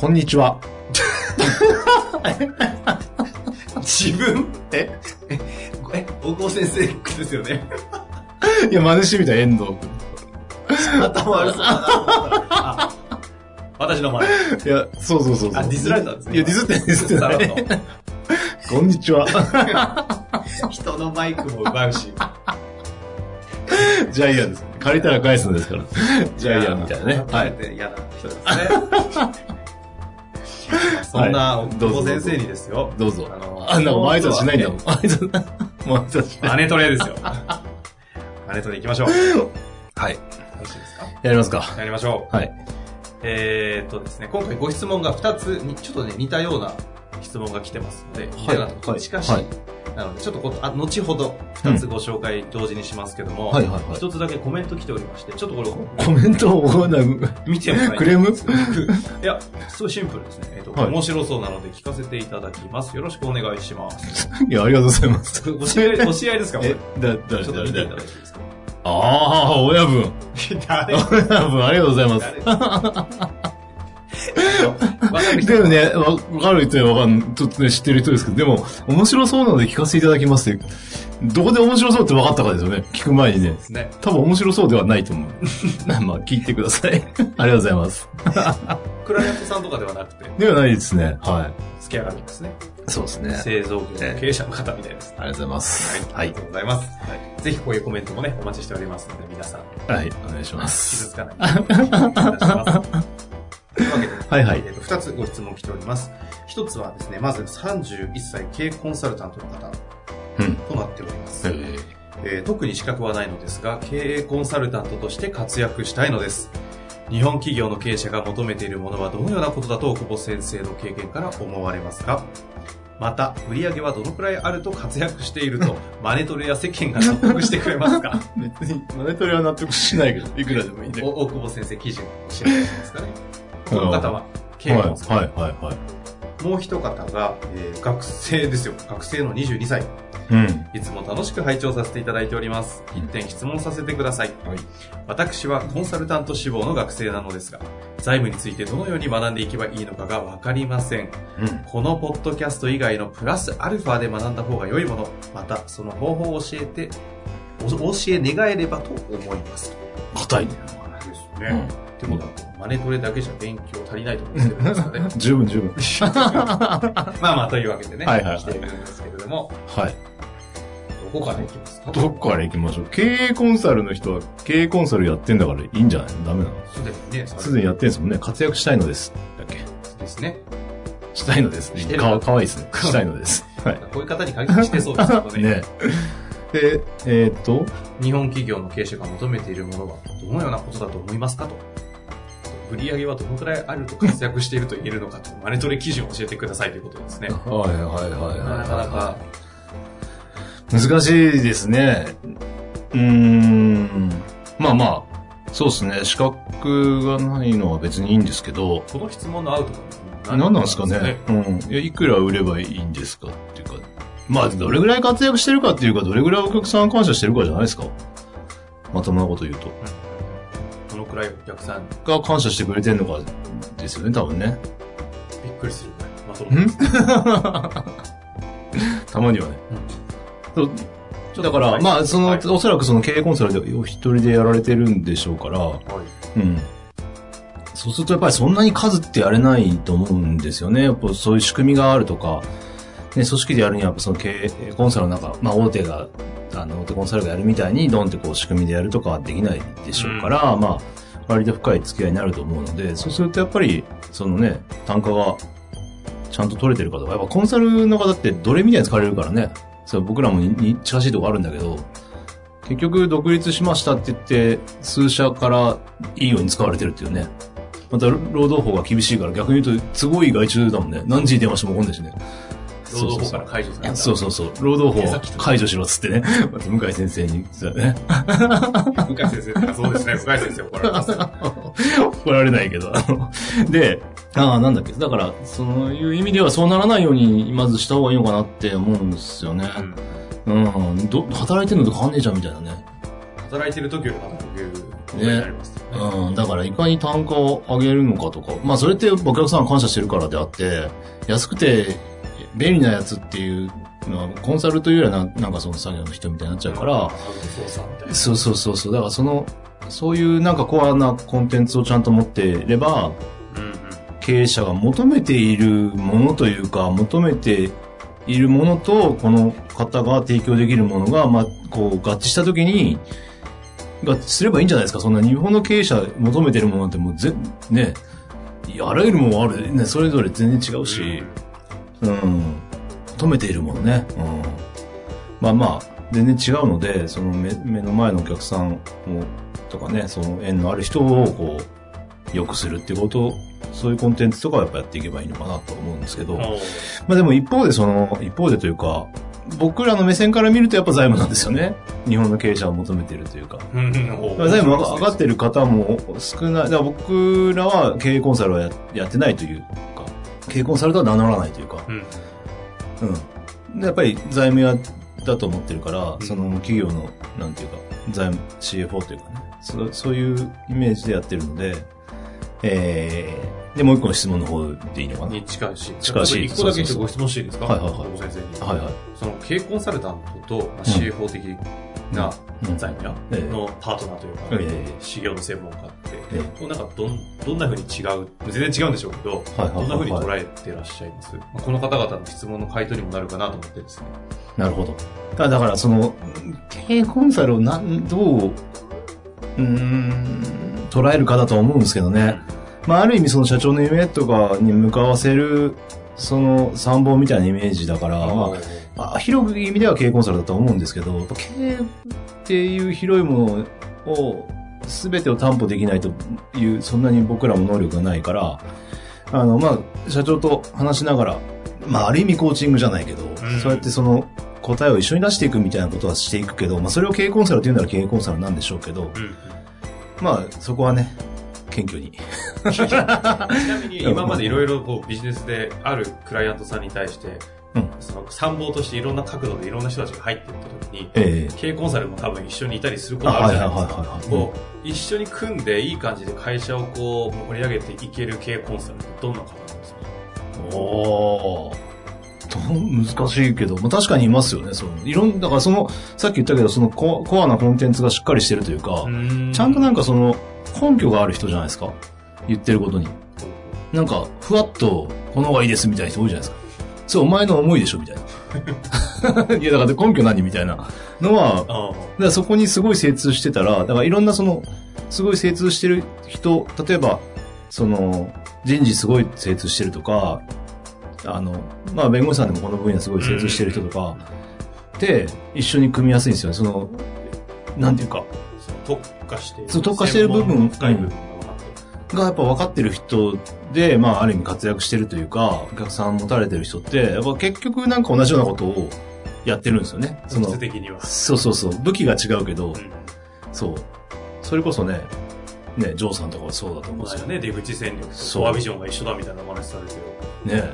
こんにちは。自分？え？え、え、大久保先生ですよね。いや、真似してみた遠藤頭悪そうだな私の前。君。いや、そうそうそうそう。あ、ディスられたんですね。いや、ディスってディスってななるい。こんにちは。人のマイクも奪うし。ジャイアンです。借りたら返すんですから。ジャイアンみたいなね。ははいい。。嫌な人ですね。そんな大久保先生にですよ。どうぞ。あのあ、なんかもう挨拶しないんだもん。挨拶、も う挨拶しない。マネトレですよ。マネトレ行きましょう。よはい。ろしいですか？やりますか。やりましょう。はい。えーっとですね、今回ご質問が2つに、ちょっとね、似たような質問が来てますので、はい近しい。はいなので、ちょっとこあ後ほど2つご紹介同時にしますけども、はいはいはい1つだけコメント来ておりまして、ちょっとこれをコメントを、見てもらいクレーム？いや、すごいシンプルですね。えっ、と、はい面白そうなので聞かせていただきます。よろしくお願いします。いや、ありがとうございます。お知り合い、お知り合いですかこれ？え、だ、だ、ちょっとだ、見ていただだいていいですか？ああ、親分。誰？親分、ありがとうございます。でもね、わわかる人はわかん、ちょっとね、知ってる人ですけど、でも、面白そうなので聞かせていただきますって、どこで面白そうって分かったかですよね。聞く前にねね。多分面白そうではないと思う。まあ、聞いてください。ありがとうございます。クライアントさんとかではなくて、ではないですね。はスキャラミックスね。い。そうですね。製造業の経営者の方みたいです。ありがとうございます。はい。ありがとうございます。ぜひこういうコメントもね、お待ちしておりますので、皆さん、はい。お願いしま傷す。つかないお願いします。というわけで、はいはいえーと二つご質問来ております。一つはですね、まず31歳経営コンサルタントの方うん。となっております。えーえー特に資格はないのですが、経営コンサルタントとして活躍したいのです。日本企業の経営者が求めているものはどのようなことだと久保先生の経験から思われますか？また、売上はどのくらいあると活躍していると、マネトレや世間が納得してくれますか？別に、マネトレは納得しないけど、いくらでもいいんだけお大久保先生記事を教えてもらえますかね？この方は、経営ど。コンサルはい、はい、はい、はい。もう一方が、えー学生ですよ。学生の22歳。うん。いつも楽しく拝聴させていただいております。一点質問させてください。はい。私はコンサルタント志望の学生なのですが、財務についてどのように学んでいけばいいのかがわかりません。うん。このポッドキャスト以外のプラスアルファで学んだ方が良いもの、またその方法を教えて、お教え願えればと思います。硬いね。ですうん。ってことは、マネトレだけじゃ勉強足りないと思うんですけど、ね十分、十分。まあまあ、というわけでね、はいはいはい来ているんですけれども、はい。どこから行きますかどっから行きましょう？経営コンサルの人は経営コンサルやってんだからいいんじゃない？のダメなの？すでにね、すでにやってんですもんね。活躍したいのです。だっけ？ですね。したいのです。してるかわかわいいですね。したいのです。はい。こういう方に限ってしてそうですけどね。ねで、えーっと、日本企業の経営者が求めているものはどのようなことだと思いますかと。売上はどのくらいあると活躍していると言えるのかと、マネトレ基準を教えてくださいということですね。はいはいはいはい。なかなか、難しいですね。うーん。まあまあ、そうですね。資格がないのは別にいいんですけど、この質問のアウトが何なんですかね。うん。いや、いくら売ればいいんですかっていうか。まあ、どれぐらい活躍してるかっていうか、どれぐらいお客さん感謝してるかじゃないですか。まともなこと言うと。いお客さんが感謝してくれてるのかですよね、多分ね。びっくりする。まあ、その たまにはね。そうちょっとだから、まあ、その、はいおそらくその経営コンサルでお一人でやられてるんでしょうから、はいうん。そうするとやっぱりそんなに数ってやれないと思うんですよね。やっぱそういう仕組みがあるとか、ね、組織でやるにはやっぱその経営、コンサルの中、まあ大手が、あの、大手コンサルがやるみたいにドンってこう仕組みでやるとかはできないでしょうから、まあ、割と深い付き合いになると思うので、そうするとやっぱり、そのね、単価がちゃんと取れてるかとか、やっぱコンサルの方って奴隷みたいに使われるからね、そう僕らもに近しいとこあるんだけど、結局独立しましたって言って、数社からいいように使われてるっていうね。また、労働法が厳しいから逆に言うと、都合いい外注だもんね。何時に電話しても来んないしね。労働法から解除された。そうそうそう。労働法解除しろっつってね。向井先生に、ね。向井先生そうですね。向井先生怒られますよ。怒られないけど。で、ああ、なんだっけ。だから、そういう意味ではそうならないように、まずした方がいいのかなって思うんですよね。うん。ど、働いてんのと変わんねえじゃんみたいなね。働いてる時より働くことになりますよね。うん。だから、いかに単価を上げるのかとか。まあ、それってお客さん感謝してるからであって、安くて便利なやつっていうのは、コンサルというよりはな、なんかその作業の人みたいになっちゃうから。そうそうそうそう。だからその、そういうなんかコアなコンテンツをちゃんと持っていれば、うんうん。経営者が求めているものというか、求めているものと、この方が提供できるものが、まあ、こう、合致したときに、合致すればいいんじゃないですか。そんな日本の経営者求めてるものってもうぜ、ね、あらゆるものある、ね、それぞれ全然違うし、うん、求めているものね。うん。まあまあ、全然違うので、その目目の前のお客さんを、とかね、その縁のある人を、こう、良くするっていうことを、そういうコンテンツとかはやっぱやっていけばいいのかなと思うんですけど、まあでも一方でその、一方でというか、僕らの目線から見るとやっぱ財務なんですよね。日本の経営者を求めているというか。うん財務が上がってる方も少ない。だから僕らは経営コンサルはややってないというか、経営コンサルとは名乗らないというか、うん。うん。でやっぱり財務屋だと思ってるから、うんその企業の、なんていうか、財務、CFO というかね、そそういうイメージでやってるので、えー、で、もう一個の質問の方でいいのかな？に近いし。近いし一個だけちょっとご質問していいですか？はいはいはい小先生に。はいはい。その経営コンサルタントと、まあ、CFO 的なうん財務ええ屋のパートナーというか、ええ修行の専門家って、えこうなんかどん、どんな風に違う、全然違うんでしょうけど、どんな風に捉えてらっしゃいます、まあ、この方々の質問の回答にもなるかなと思ってですね。なるほど。だだから、その、経営コンサルをなん、どう、うーん、捉えるかだと思うんですけどね。まあ、ある意味その社長の夢とかに向かわせる、その参謀みたいなイメージだから、まあ、まあ、広く意味では経営コンサルだと思うんですけど、経営っていう広いものを、すべてを担保できないという、そんなに僕らも能力がないから、あの、まあ、社長と話しながら、まあ、ある意味コーチングじゃないけど、ん。そうやってその答えを一緒に出していくみたいなことはしていくけど、まあ、それを経営コンサルって言うなら経営コンサルなんでしょうけど、うんうん。まあ、そこはね、謙虚に。ちなみに今までいろいろこうビジネスであるクライアントさんに対して、うん。その参謀としていろんな角度でいろんな人たちが入っていった時に、ええ。経営コンサルも多分一緒にいたりするこあ、とあるじゃないですか。こう一緒に組んでいい感じで会社をこう盛り上げていける経営コンサルってどんな方なんですか？おー。と難しいけど、まあ、確かにいますよね。そのいろんだからその、さっき言ったけど、そのココアなコンテンツがしっかりしてるというか、ちゃんとなんかその根拠がある人じゃないですか。言ってることに。なんか、ふわっと、この方がいいですみたいな人多いじゃないですか。そう、お前の思いでしょみたいな。いや、だから根拠何みたいなのは、あだからそこにすごい精通してたら、だからいろんなその、すごい精通してる人、例えば、その、人事すごい精通してるとか、あの、まあ弁護士さんでもこの分野すごい精通してる人とか、で、一緒に組みやすいんですよね。その、なんていうか、特化しているそう特化してる部分深い部分が分かってるがやっぱ分かってる人で、まあある意味活躍してるというか、お客さん持たれてる人って、やっぱ結局なんか同じようなことをやってるんですよね。その質、的には。そうそうそう、武器が違うけど、うんそう。それこそね、ね、ジョーさんとかはそうだと思うんですよね、出口戦略そうとコアビジョンが一緒だみたいなお話されてるね。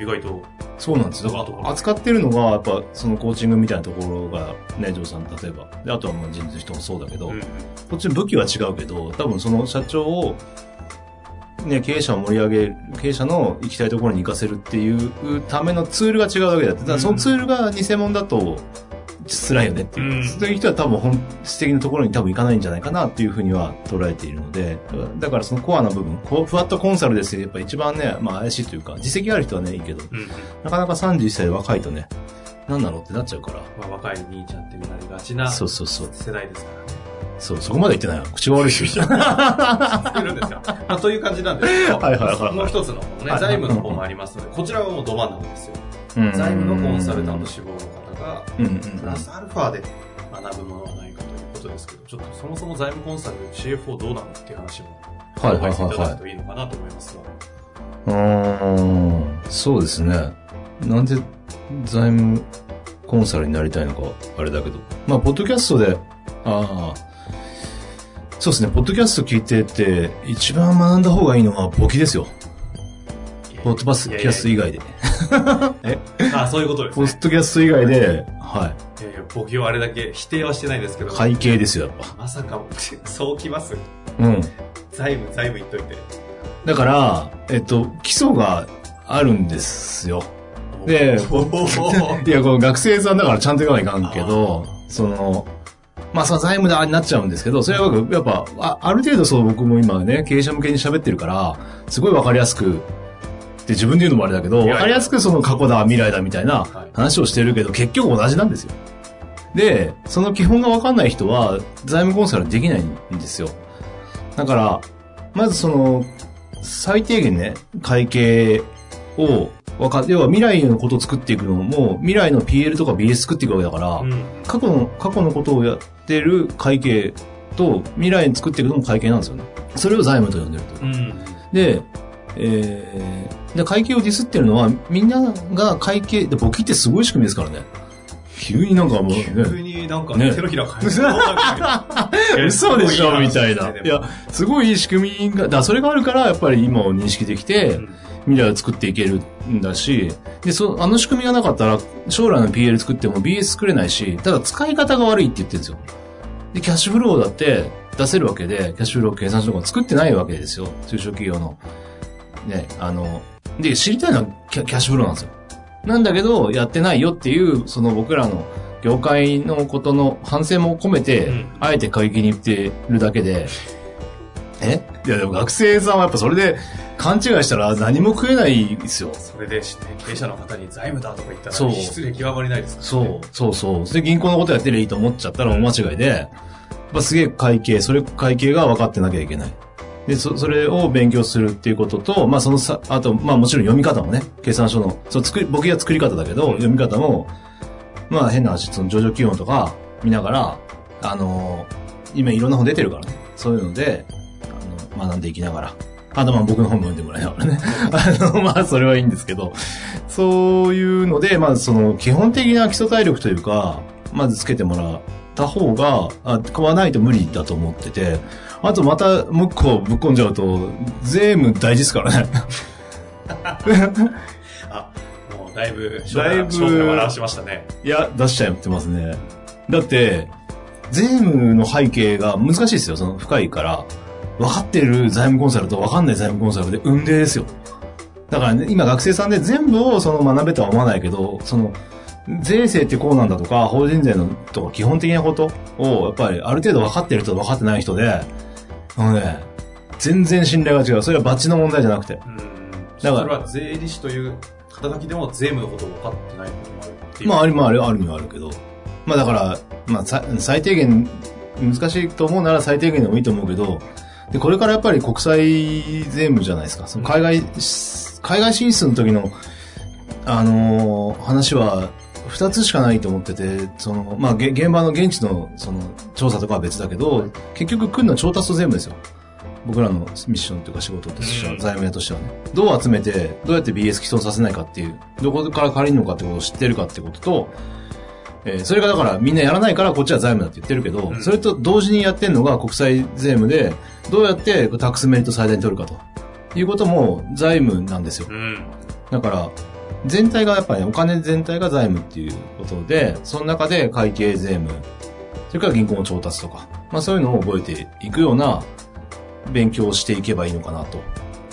意外と、そうなんですよ。だから扱ってるのが、やっぱそのコーチングみたいなところが、ね、ジョーさん例えば。で、あとはまあ人事の人もそうだけど、うんこっちの武器は違うけど、多分その社長を、ね、経営者を盛り上げる、経営者の行きたいところに行かせるっていうためのツールが違うだけだって。だそのツールが偽物だと、辛いよねっていう。うんそういう人は多分本質的なところに多分行かないんじゃないかなっていうふうには捉えているので、だからそのコアな部分、こうふわっとコンサルですけど、やっぱ一番ね、まあ怪しいというか、実績がある人はね、いいけど、うんうんなかなか31歳で若いとね、何なのってなっちゃうから。まあ、若い兄ちゃんって見られがちなそうそうそう。世代ですからね。そう、そこまで言ってないわ。口が悪いし。知ってるんですかまあ、という感じなんですけど、はいはいはいはいもう一つの方ね、はい財務の方もありますので、こちらはもうど真ん中ですよ。財財務のコンサルタント志望の方が、うんうんうんプラスアルファで学ぶものはないかというですけど、ちょっとそもそも財務コンサル CFO どうなのっていう話も、はいはいアドバイスいはいくといいのかなと思いますうが。ーん、そうですね。なんで財務コンサルになりたいのか、あれだけど。まあ、ポッドキャストで、ああ、そうですね、ポッドキャスト聞いてて、一番学んだ方がいいのは簿記ですよ。ポッドキャスト以外で。え？あ、そういうことですポね。ッドキャスト以外で、はい。いやいや、簿記をあれだけ否定はしてないですけど。会計ですよ、やっぱ。まさか、そうきます？うん。財務、財務言っといて。だから、えっと、基礎があるんですよ。で いや、この学生さんだからちゃんと言わないかんけど、その、まあ、その財務だになっちゃうんですけど、それはやっぱ、あある程度そう僕も今ね、経営者向けに喋ってるから、すごいわかりやすく、って自分で言うのもあれだけど、わかりやすくその過去だ、未来だみたいなはい話をしてるけど、結局同じなんですよ。で、その基本がわかんない人は、財務コンサルできないんですよ。だから、まずその、最低限ね、会計を、わか、要は未来のことを作っていくのも、未来の PL とか BS 作っていくわけだから、うん。過去の、過去のことをやってる会計と、未来に作っていくのも会計なんですよね。それを財務と呼んでると。うん。で、えー、で、会計をディスってるのは、みんなが会計、で、簿記ってすごい仕組みですからね。急になんかもうね、急になんかね手のひら返す。い嘘でしょみたいな。いや、すごいいい仕組みが、だそれがあるから、やっぱり今を認識できて、うん未来を作っていけるんだし、で、そ、あの仕組みがなかったら、将来の PL 作っても BS 作れないし、ただ使い方が悪いって言ってるんですよ。で、キャッシュフローだって出せるわけで、キャッシュフロー計算書とか作ってないわけですよ。中小企業の。ね、あの、で、知りたいのはキャキャッシュフローなんですよ。なんだけど、やってないよっていう、その僕らの業界のことの反省も込めて、うんあえて過激に言ってるだけで、え？いやでも学生さんはやっぱそれで勘違いしたら何も食えないですよ。それで、ね、経営者の方に財務だとか言ったそうら、失礼極まりないですか？らね。そう、そうそう。で銀行のことやってりゃいいと思っちゃったら大間違いで、やっぱすげえ会計、それ会計が分かってなきゃいけない。で、そ、それを勉強するっていうことと、まあそのさ、あと、まあもちろん読み方もね、計算書の、そう、作り、僕が作り方だけど、読み方も、まあ変な話、その上場企業とか見ながら、あのー今いろんな本出てるからね。そういうので、あの、学んでいきながら。あとまあ僕の本も読んでもらいながらね。あの、まあそれはいいんですけど、そういうので、まずその基本的な基礎体力というか、まずつけてもらった方が、あ、買わないと無理だと思ってて、あとまたもう一個ぶっ込んじゃうと、税務大事ですからね。あ、もうだいぶ、だいぶ正体を表しましたね。いや、出しちゃってますね。だって、税務の背景が難しいですよ、その深いから。分かってる財務コンサルと分かんない財務コンサルで運命ですよ。だからね、今学生さんで全部をその学べとは思わないけど、その、税制ってこうなんだとか、法人税のとか基本的なことを、やっぱりある程度分かってる人と分かってない人で、あのね、全然信頼が違う。それはバッチの問題じゃなくて。うん。だからそれは税理士という肩書きでも税務のことを分かってないこともあるっていう。まあ、ありもある、あるにはあるけど。まあだから、まあ、さ最低限、難しいと思うなら最低限でもいいと思うけど、で、これからやっぱり国際税務じゃないですか。その海外、海外進出の時の、あのー話は、二つしかないと思ってて、その、まあ、げ現場の現地の、その、調査とかは別だけど、結局来るのは調達と税務ですよ。僕らのミッションというか仕事としては、うん財務屋としてはね。どう集めて、どうやって BS 既存させないかっていう、どこから借りるのかってことを知ってるかってことと、えーそれがだからみんなやらないからこっちは財務だって言ってるけど、うんそれと同時にやってるのが国際税務で、どうやってタックスメリット最大に取るかということも財務なんですよ。うん。だから、全体がやっぱり、お金全体が財務っていうことで、その中で会計税務、それから銀行の調達とか、まあそういうのを覚えていくような勉強をしていけばいいのかなと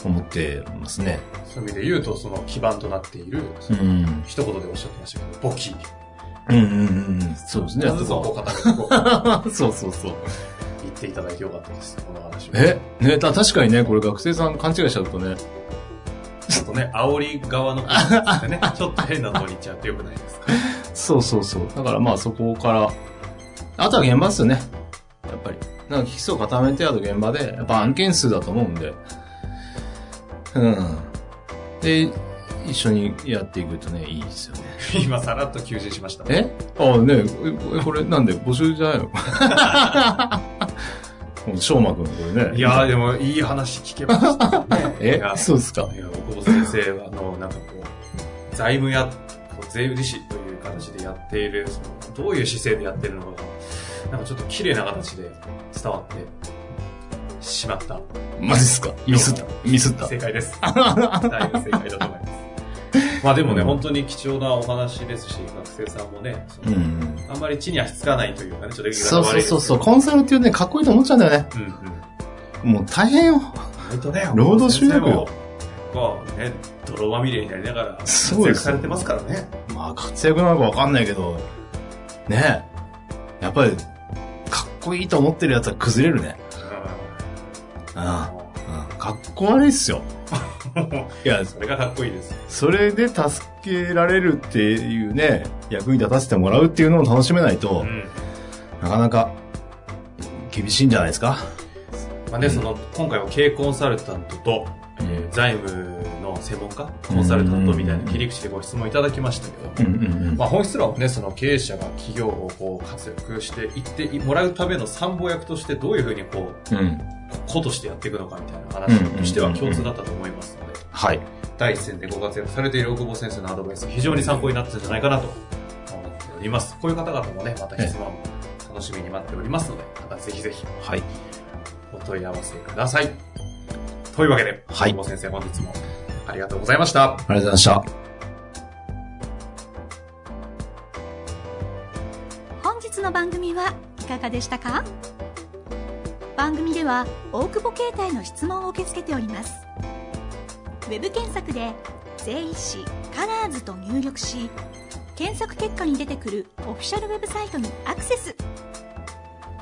思ってますね。そういう意味で言うと、その基盤となっている、うん。一言でおっしゃってましたけど、簿記。うんうんうんうん。そうですね。まずそと そうそうそう。言っていただいてよかったです、この話を。え？ね、た確かにね、これ学生さん勘違いしちゃうとね。ちょっとね、煽り側のことでね、ちょっと変なのに行っちゃうとよくないですか？そうそうそう。だからまあそこから、あとは現場ですよね。やっぱり。なんか基礎固めて、あと現場で、やっぱ案件数だと思うんで。うん。で、一緒にやっていくとね、いいですよね。今さらっと求人しました。え？あねえ、これなんで？募集じゃないの？もう、しょうまくんこれね。いやーでもいい話聞けましたね。え？そうですかいや、先生は、あの、なんかこう、財務や、こう税理士という形でやっている、そのどういう姿勢でやってるのかが、なんかちょっと綺麗な形で伝わってしまった。マジっすか？ミスった？ミスった？正解です。だいぶ正解だと思います。まあでもね、うん本当に貴重なお話ですし、学生さんもね、うん。あんまり地に足つかないというかね、ちょっとそうそうそうそう。コンサルっていうね、かっこいいと思っちゃうんだよね。うんうん。もう大変よ。割とね、労働集約よ。こうね、泥まみれになりながら、活躍されてますからね。まあ、活躍なのかわかんないけど、ねえ。やっぱり、かっこいいと思ってるやつは崩れるね。うん。うん。かっこ悪いっすよ。いや、それがかっこいいです。それで助けられるっていうね、役に立たせてもらうっていうのを楽しめないとう、ん。なかなか厳しいんじゃないですか。まあね、その、今回は経営コンサルタントと、えー財務の専門家、コンサルタントみたいな切り口でご質問いただきましたけど、うんうんうん。まあ本質論はね、その経営者が企業をこう活躍していってもらうための参謀役としてどういうふうにこう、うん。子としてやっていくのかみたいな話としては共通だったと思いますので、はい。第一線でご活躍されている大久保先生のアドバイス、非常に参考になったんじゃないかなと思っております。こういう方々もね、また質問楽しみに待っておりますので、またぜひぜひはい。お問い合わせください。というわけで、はい先生本日もありがとうございました。ありがとうございました。本日の番組はいかがでしたか？番組では大久保携帯の質問を受け付けておりますウェブ検索で「税理士カラーズと入力し検索結果に出てくるオフィシャルウェブサイトにアクセス